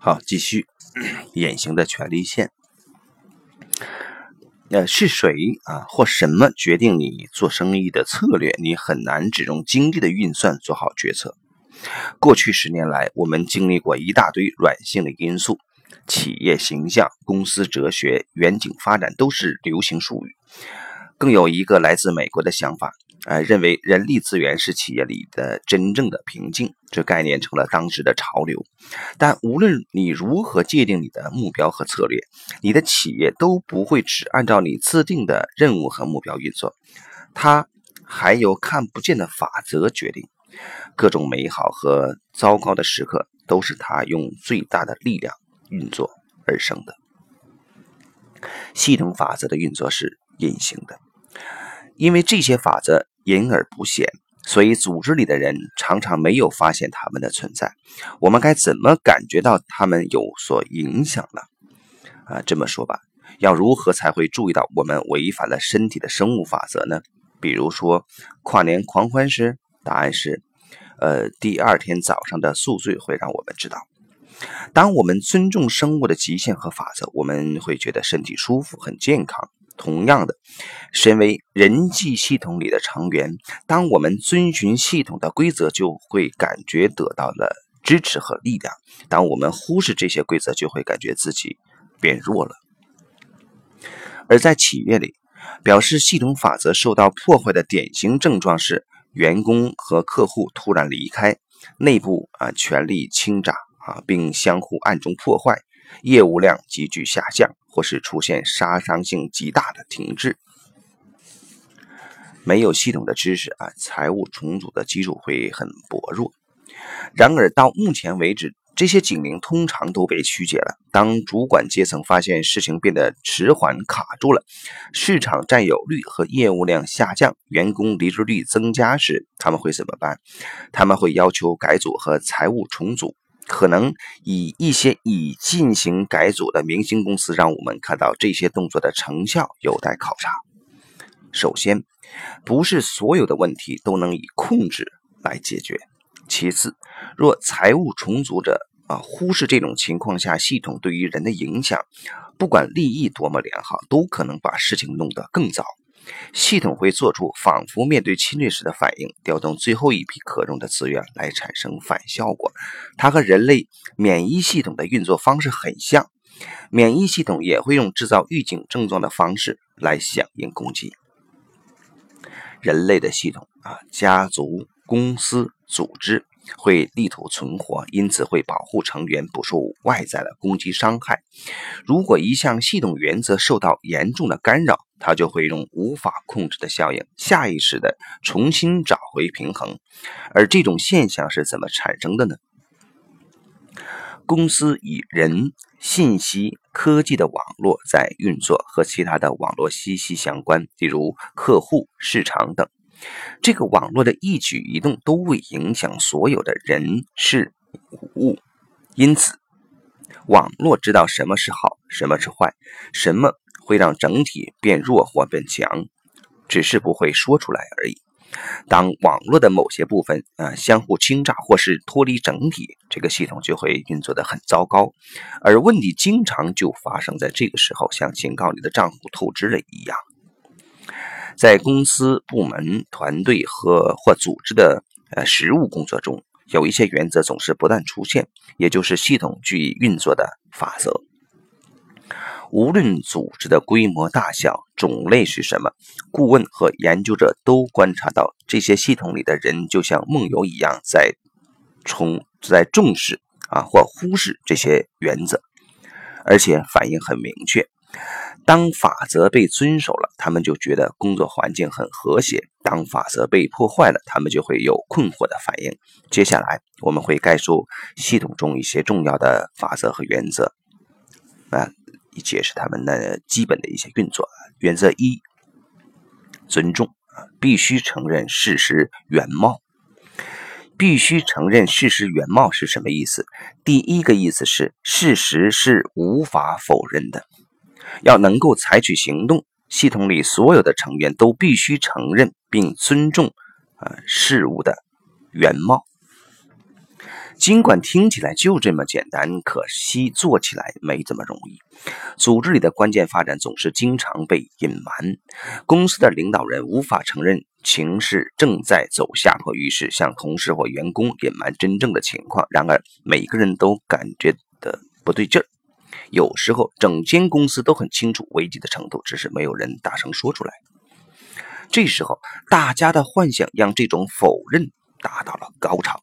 好，继续隐形的权利线。呃，是谁啊或什么决定你做生意的策略？你很难只用经济的运算做好决策。过去十年来，我们经历过一大堆软性的因素，企业形象、公司哲学、远景发展都是流行术语。更有一个来自美国的想法。呃，认为人力资源是企业里的真正的瓶颈，这概念成了当时的潮流。但无论你如何界定你的目标和策略，你的企业都不会只按照你自定的任务和目标运作，它还有看不见的法则决定。各种美好和糟糕的时刻都是它用最大的力量运作而生的。系统法则的运作是隐形的。因为这些法则隐而不显，所以组织里的人常常没有发现他们的存在。我们该怎么感觉到他们有所影响呢？啊，这么说吧，要如何才会注意到我们违反了身体的生物法则呢？比如说跨年狂欢时，答案是，呃，第二天早上的宿醉会让我们知道。当我们尊重生物的极限和法则，我们会觉得身体舒服、很健康。同样的，身为人际系统里的成员，当我们遵循系统的规则，就会感觉得到了支持和力量；当我们忽视这些规则，就会感觉自己变弱了。而在企业里，表示系统法则受到破坏的典型症状是：员工和客户突然离开，内部啊权力倾轧啊，并相互暗中破坏。业务量急剧下降，或是出现杀伤性极大的停滞。没有系统的知识啊，财务重组的基础会很薄弱。然而到目前为止，这些警铃通常都被曲解了。当主管阶层发现事情变得迟缓、卡住了，市场占有率和业务量下降，员工离职率增加时，他们会怎么办？他们会要求改组和财务重组。可能以一些已进行改组的明星公司，让我们看到这些动作的成效有待考察。首先，不是所有的问题都能以控制来解决。其次，若财务重组者啊忽视这种情况下系统对于人的影响，不管利益多么良好，都可能把事情弄得更糟。系统会做出仿佛面对侵略时的反应，调动最后一批可用的资源来产生反效果。它和人类免疫系统的运作方式很像，免疫系统也会用制造预警症状的方式来响应攻击。人类的系统啊，家族、公司、组织。会力图存活，因此会保护成员不受外在的攻击伤害。如果一项系统原则受到严重的干扰，它就会用无法控制的效应，下意识的重新找回平衡。而这种现象是怎么产生的呢？公司以人、信息、科技的网络在运作，和其他的网络息息相关，例如客户、市场等。这个网络的一举一动都会影响所有的人事物，因此，网络知道什么是好，什么是坏，什么会让整体变弱或变强，只是不会说出来而已。当网络的某些部分啊相互倾轧或是脱离整体，这个系统就会运作的很糟糕，而问题经常就发生在这个时候，像警告你的账户透支了一样。在公司、部门、团队和或组织的呃实务工作中，有一些原则总是不断出现，也就是系统据以运作的法则。无论组织的规模大小、种类是什么，顾问和研究者都观察到，这些系统里的人就像梦游一样，在重在重视啊或忽视这些原则，而且反应很明确。当法则被遵守了，他们就觉得工作环境很和谐；当法则被破坏了，他们就会有困惑的反应。接下来，我们会概述系统中一些重要的法则和原则，啊，解释他们的基本的一些运作。原则一：尊重啊，必须承认事实原貌。必须承认事实原貌是什么意思？第一个意思是，事实是无法否认的。要能够采取行动，系统里所有的成员都必须承认并尊重啊事物的原貌。尽管听起来就这么简单，可惜做起来没这么容易。组织里的关键发展总是经常被隐瞒，公司的领导人无法承认情势正在走下坡，于是向同事或员工隐瞒真正的情况。然而，每个人都感觉的不对劲儿。有时候，整间公司都很清楚危机的程度，只是没有人大声说出来。这时候，大家的幻想让这种否认达到了高潮。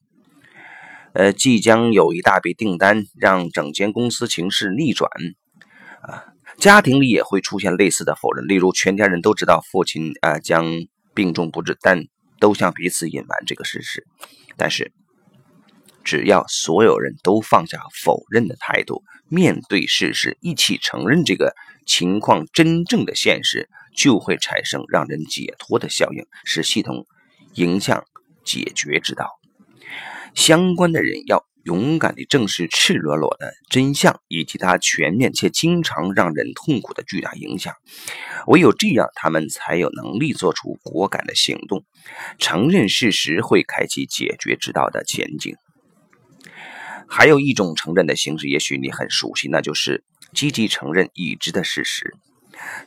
呃，即将有一大笔订单，让整间公司情势逆转。啊，家庭里也会出现类似的否认，例如全家人都知道父亲啊将病重不治，但都向彼此隐瞒这个事实。但是，只要所有人都放下否认的态度，面对事实，一起承认这个情况真正的现实，就会产生让人解脱的效应，使系统迎向解决之道。相关的人要勇敢地正视赤裸裸的真相，以及它全面且经常让人痛苦的巨大影响。唯有这样，他们才有能力做出果敢的行动。承认事实会开启解决之道的前景。还有一种承认的形式，也许你很熟悉，那就是积极承认已知的事实。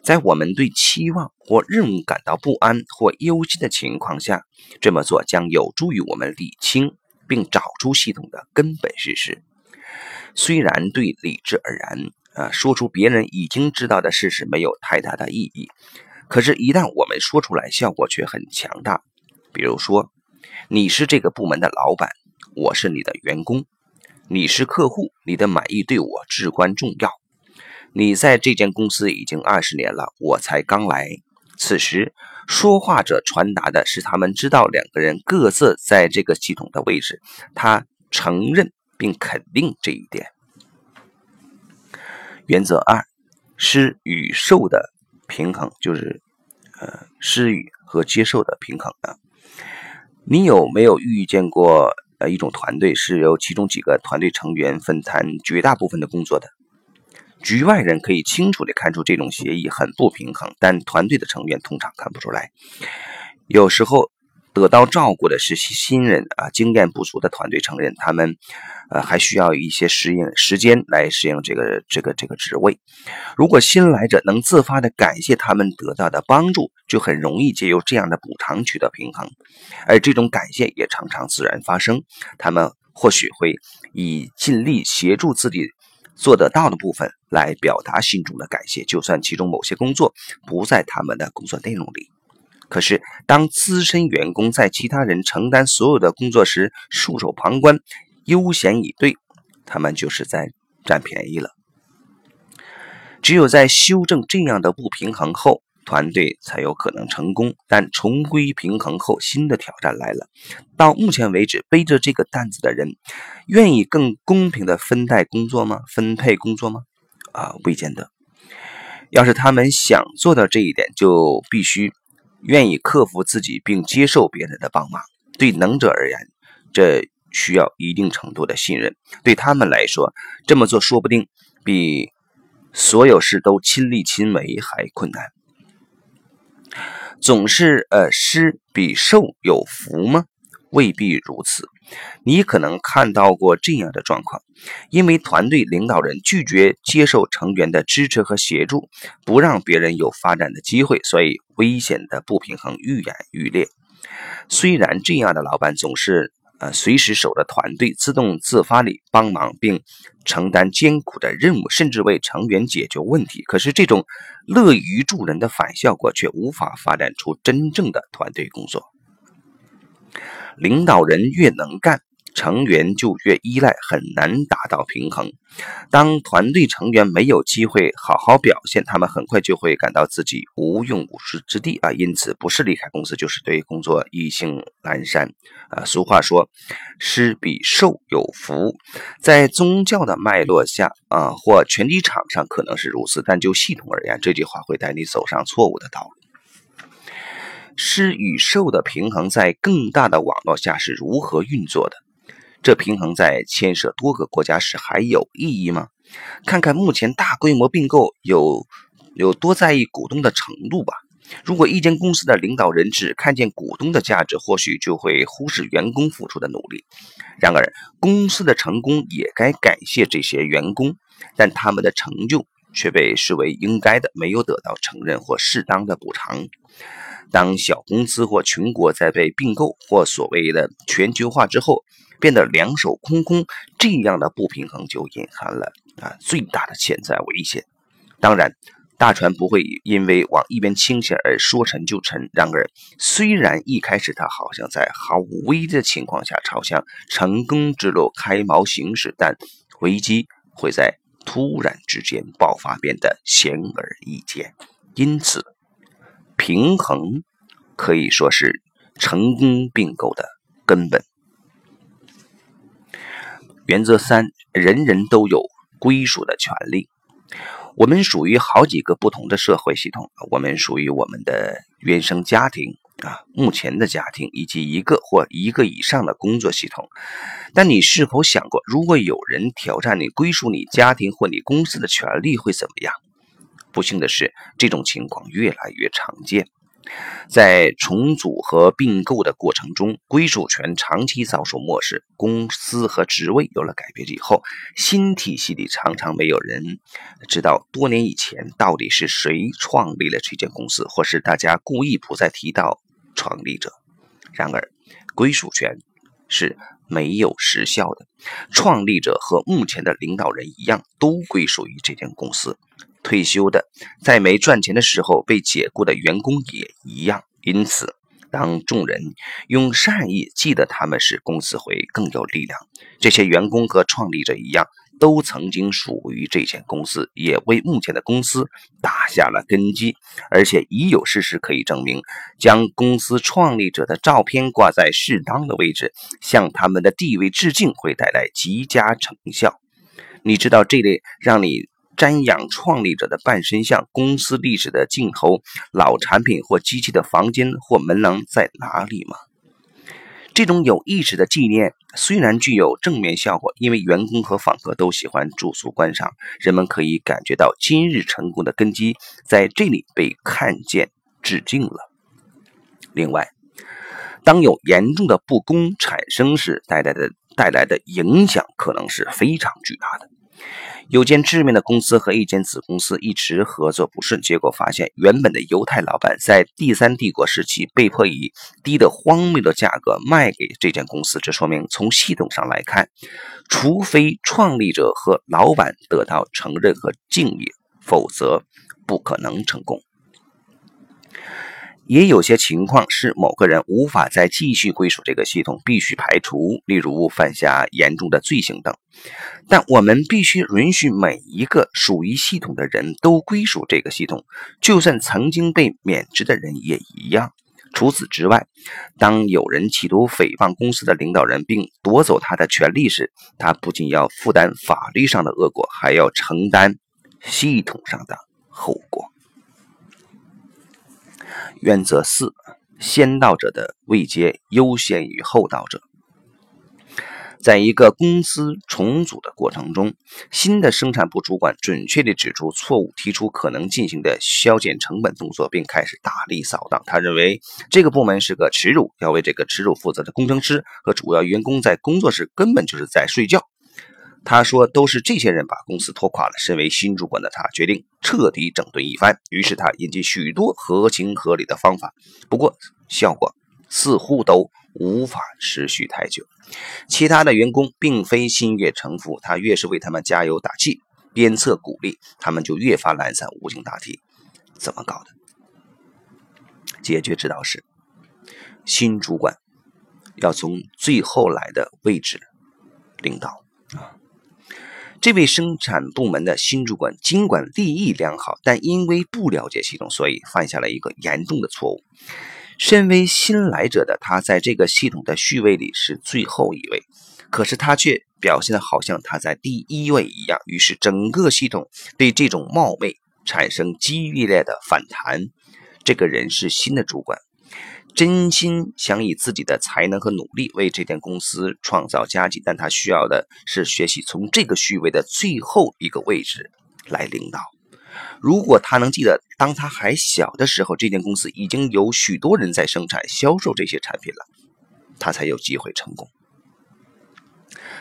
在我们对期望或任务感到不安或忧心的情况下，这么做将有助于我们理清。并找出系统的根本事实。虽然对理智而言，啊，说出别人已经知道的事实没有太大的意义，可是，一旦我们说出来，效果却很强大。比如说，你是这个部门的老板，我是你的员工；你是客户，你的满意对我至关重要。你在这间公司已经二十年了，我才刚来。此时。说话者传达的是他们知道两个人各自在这个系统的位置，他承认并肯定这一点。原则二：施与受的平衡，就是呃施与和接受的平衡啊。你有没有遇见过呃一种团队是由其中几个团队成员分担绝大部分的工作的？局外人可以清楚地看出这种协议很不平衡，但团队的成员通常看不出来。有时候得到照顾的是新人啊，经验不足的团队成员，他们呃还需要一些适应时间来适应这个这个这个职位。如果新来者能自发地感谢他们得到的帮助，就很容易借由这样的补偿取得平衡。而这种感谢也常常自然发生，他们或许会以尽力协助自己。做得到的部分来表达心中的感谢，就算其中某些工作不在他们的工作内容里。可是，当资深员工在其他人承担所有的工作时束手旁观、悠闲以对，他们就是在占便宜了。只有在修正这样的不平衡后，团队才有可能成功，但重归平衡后，新的挑战来了。到目前为止，背着这个担子的人，愿意更公平的分担工作吗？分配工作吗？啊，未见得。要是他们想做到这一点，就必须愿意克服自己，并接受别人的帮忙。对能者而言，这需要一定程度的信任。对他们来说，这么做说不定比所有事都亲力亲为还困难。总是呃施比受有福吗？未必如此。你可能看到过这样的状况：因为团队领导人拒绝接受成员的支持和协助，不让别人有发展的机会，所以危险的不平衡愈演愈烈。虽然这样的老板总是。呃，随时守着团队，自动自发地帮忙，并承担艰苦的任务，甚至为成员解决问题。可是，这种乐于助人的反效果却无法发展出真正的团队工作。领导人越能干。成员就越依赖，很难达到平衡。当团队成员没有机会好好表现，他们很快就会感到自己无用武之地啊！因此，不是离开公司，就是对工作意兴阑珊啊。俗话说：“施比受有福。”在宗教的脉络下啊，或拳击场上可能是如此，但就系统而言，这句话会带你走上错误的道路。施与受的平衡，在更大的网络下是如何运作的？这平衡在牵涉多个国家时还有意义吗？看看目前大规模并购有有多在意股东的程度吧。如果一间公司的领导人只看见股东的价值，或许就会忽视员工付出的努力。然而，公司的成功也该感谢这些员工，但他们的成就却被视为应该的，没有得到承认或适当的补偿。当小公司或群国在被并购或所谓的全球化之后变得两手空空，这样的不平衡就隐含了啊最大的潜在危险。当然。大船不会因为往一边倾斜而说沉就沉。然而，虽然一开始它好像在毫无危机的情况下朝向成功之路开锚行驶，但危机会在突然之间爆发，变得显而易见。因此，平衡可以说是成功并购的根本原则。三，人人都有归属的权利。我们属于好几个不同的社会系统，我们属于我们的原生家庭啊，目前的家庭以及一个或一个以上的工作系统。但你是否想过，如果有人挑战你归属你家庭或你公司的权利会怎么样？不幸的是，这种情况越来越常见。在重组和并购的过程中，归属权长期遭受漠视。公司和职位有了改变以后，新体系里常常没有人知道多年以前到底是谁创立了这间公司，或是大家故意不再提到创立者。然而，归属权是没有时效的。创立者和目前的领导人一样，都归属于这间公司。退休的，在没赚钱的时候被解雇的员工也一样。因此，当众人用善意记得他们时，公司会更有力量。这些员工和创立者一样，都曾经属于这间公司，也为目前的公司打下了根基。而且已有事实可以证明，将公司创立者的照片挂在适当的位置，向他们的地位致敬，会带来极佳成效。你知道这类让你。瞻仰创立者的半身像、公司历史的镜头、老产品或机器的房间或门廊在哪里吗？这种有意识的纪念虽然具有正面效果，因为员工和访客都喜欢住宿观赏，人们可以感觉到今日成功的根基在这里被看见、致敬了。另外，当有严重的不公产生时，带来的带来的影响可能是非常巨大的。有间知名的公司和一间子公司一直合作不顺，结果发现原本的犹太老板在第三帝国时期被迫以低的荒谬的价格卖给这间公司。这说明从系统上来看，除非创立者和老板得到承认和敬意，否则不可能成功。也有些情况是某个人无法再继续归属这个系统，必须排除，例如犯下严重的罪行等。但我们必须允许每一个属于系统的人都归属这个系统，就算曾经被免职的人也一样。除此之外，当有人企图诽谤公司的领导人并夺走他的权利时，他不仅要负担法律上的恶果，还要承担系统上的后果。原则四：先到者的位阶优先于后到者。在一个公司重组的过程中，新的生产部主管准确地指出错误，提出可能进行的削减成本动作，并开始大力扫荡。他认为这个部门是个耻辱，要为这个耻辱负责的工程师和主要员工在工作时根本就是在睡觉。他说：“都是这些人把公司拖垮了。”身为新主管的他决定彻底整顿一番。于是他引进许多合情合理的方法，不过效果似乎都无法持续太久。其他的员工并非心悦诚服，他越是为他们加油打气、鞭策鼓励，他们就越发懒散无精打采。怎么搞的？解决之道是：新主管要从最后来的位置领导。这位生产部门的新主管尽管立意良好，但因为不了解系统，所以犯下了一个严重的错误。身为新来者的他，在这个系统的序位里是最后一位，可是他却表现的好像他在第一位一样。于是整个系统对这种冒昧产生激烈的反弹。这个人是新的主管。真心想以自己的才能和努力为这间公司创造佳绩，但他需要的是学习从这个序位的最后一个位置来领导。如果他能记得，当他还小的时候，这间公司已经有许多人在生产、销售这些产品了，他才有机会成功。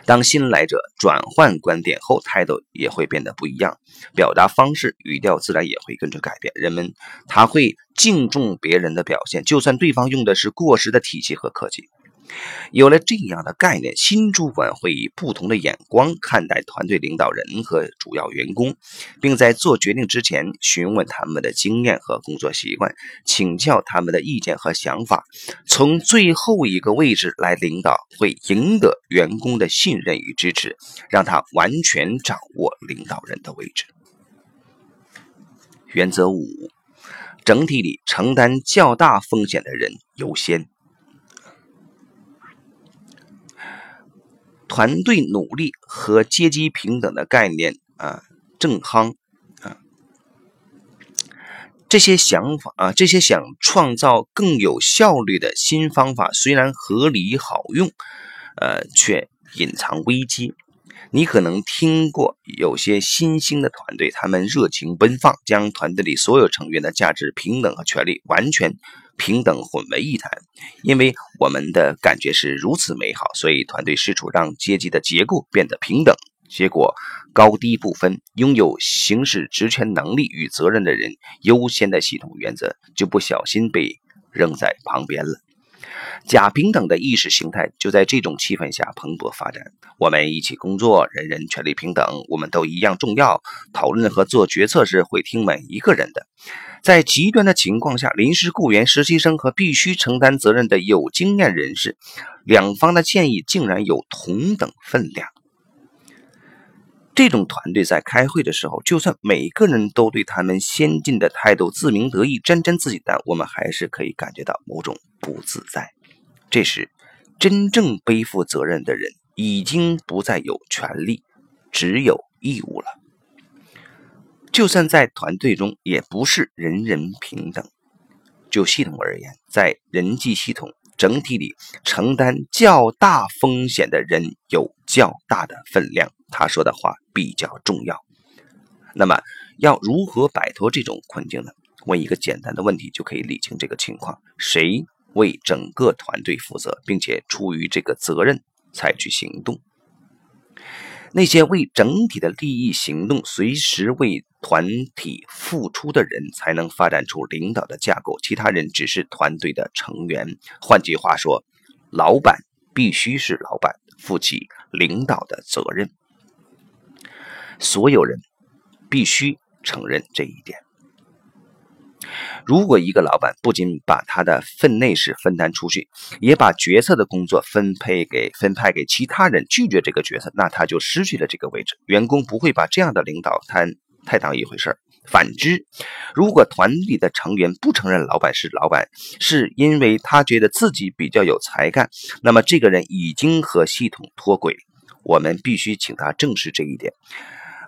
当新来者转换观点后，态度也会变得不一样，表达方式、语调自然也会跟着改变。人们他会敬重别人的表现，就算对方用的是过时的体系和科技。有了这样的概念，新主管会以不同的眼光看待团队领导人和主要员工，并在做决定之前询问他们的经验和工作习惯，请教他们的意见和想法。从最后一个位置来领导，会赢得员工的信任与支持，让他完全掌握领导人的位置。原则五：整体里承担较大风险的人优先。团队努力和阶级平等的概念啊，正夯啊，这些想法啊，这些想创造更有效率的新方法，虽然合理好用，呃，却隐藏危机。你可能听过有些新兴的团队，他们热情奔放，将团队里所有成员的价值、平等和权利完全。平等混为一谈，因为我们的感觉是如此美好，所以团队试图让阶级的结构变得平等，结果高低不分，拥有行使职权能力与责任的人优先的系统原则就不小心被扔在旁边了。假平等的意识形态就在这种气氛下蓬勃发展。我们一起工作，人人权利平等，我们都一样重要。讨论和做决策时会听每一个人的。在极端的情况下，临时雇员、实习生和必须承担责任的有经验人士，两方的建议竟然有同等分量。这种团队在开会的时候，就算每个人都对他们先进的态度自鸣得意、沾沾自喜，但我们还是可以感觉到某种不自在。这时，真正背负责任的人已经不再有权利，只有义务了。就算在团队中，也不是人人平等。就系统而言，在人际系统整体里，承担较大风险的人有较大的分量。他说的话比较重要。那么，要如何摆脱这种困境呢？问一个简单的问题就可以理清这个情况：谁？为整个团队负责，并且出于这个责任采取行动。那些为整体的利益行动、随时为团体付出的人，才能发展出领导的架构。其他人只是团队的成员。换句话说，老板必须是老板，负起领导的责任。所有人必须承认这一点。如果一个老板不仅把他的分内事分担出去，也把决策的工作分配给分派给其他人，拒绝这个决策，那他就失去了这个位置。员工不会把这样的领导太太当一回事儿。反之，如果团里的成员不承认老板是老板，是因为他觉得自己比较有才干，那么这个人已经和系统脱轨。我们必须请他正视这一点，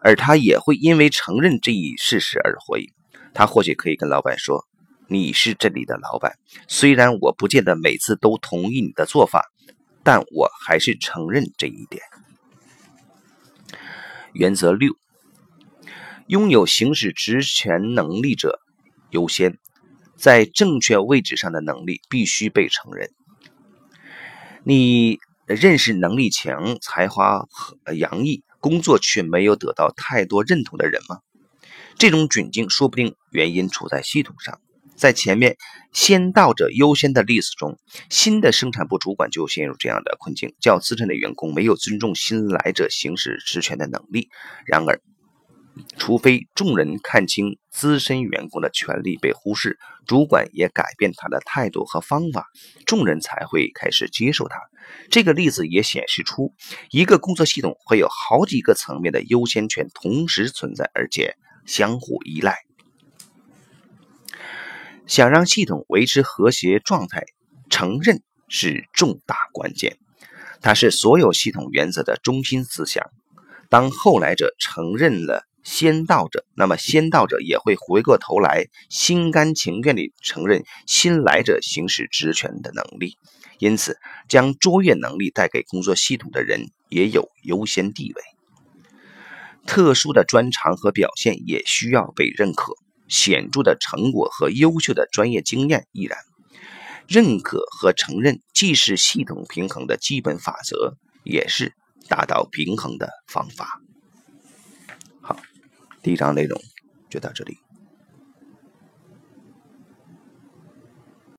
而他也会因为承认这一事实而获益。他或许可以跟老板说：“你是这里的老板，虽然我不见得每次都同意你的做法，但我还是承认这一点。”原则六：拥有行使职权能力者优先，在正确位置上的能力必须被承认。你认识能力强、才华洋溢、工作却没有得到太多认同的人吗？这种窘境说不定原因处在系统上。在前面先到者优先的例子中，新的生产部主管就陷入这样的困境：较资深的员工没有尊重新来者行使职权的能力。然而，除非众人看清资深员工的权利被忽视，主管也改变他的态度和方法，众人才会开始接受他。这个例子也显示出，一个工作系统会有好几个层面的优先权同时存在，而且。相互依赖。想让系统维持和谐状态，承认是重大关键。它是所有系统原则的中心思想。当后来者承认了先到者，那么先到者也会回过头来，心甘情愿地承认新来者行使职权的能力。因此，将卓越能力带给工作系统的人也有优先地位。特殊的专长和表现也需要被认可，显著的成果和优秀的专业经验亦然。认可和承认既是系统平衡的基本法则，也是达到平衡的方法。好，第一章内容就到这里。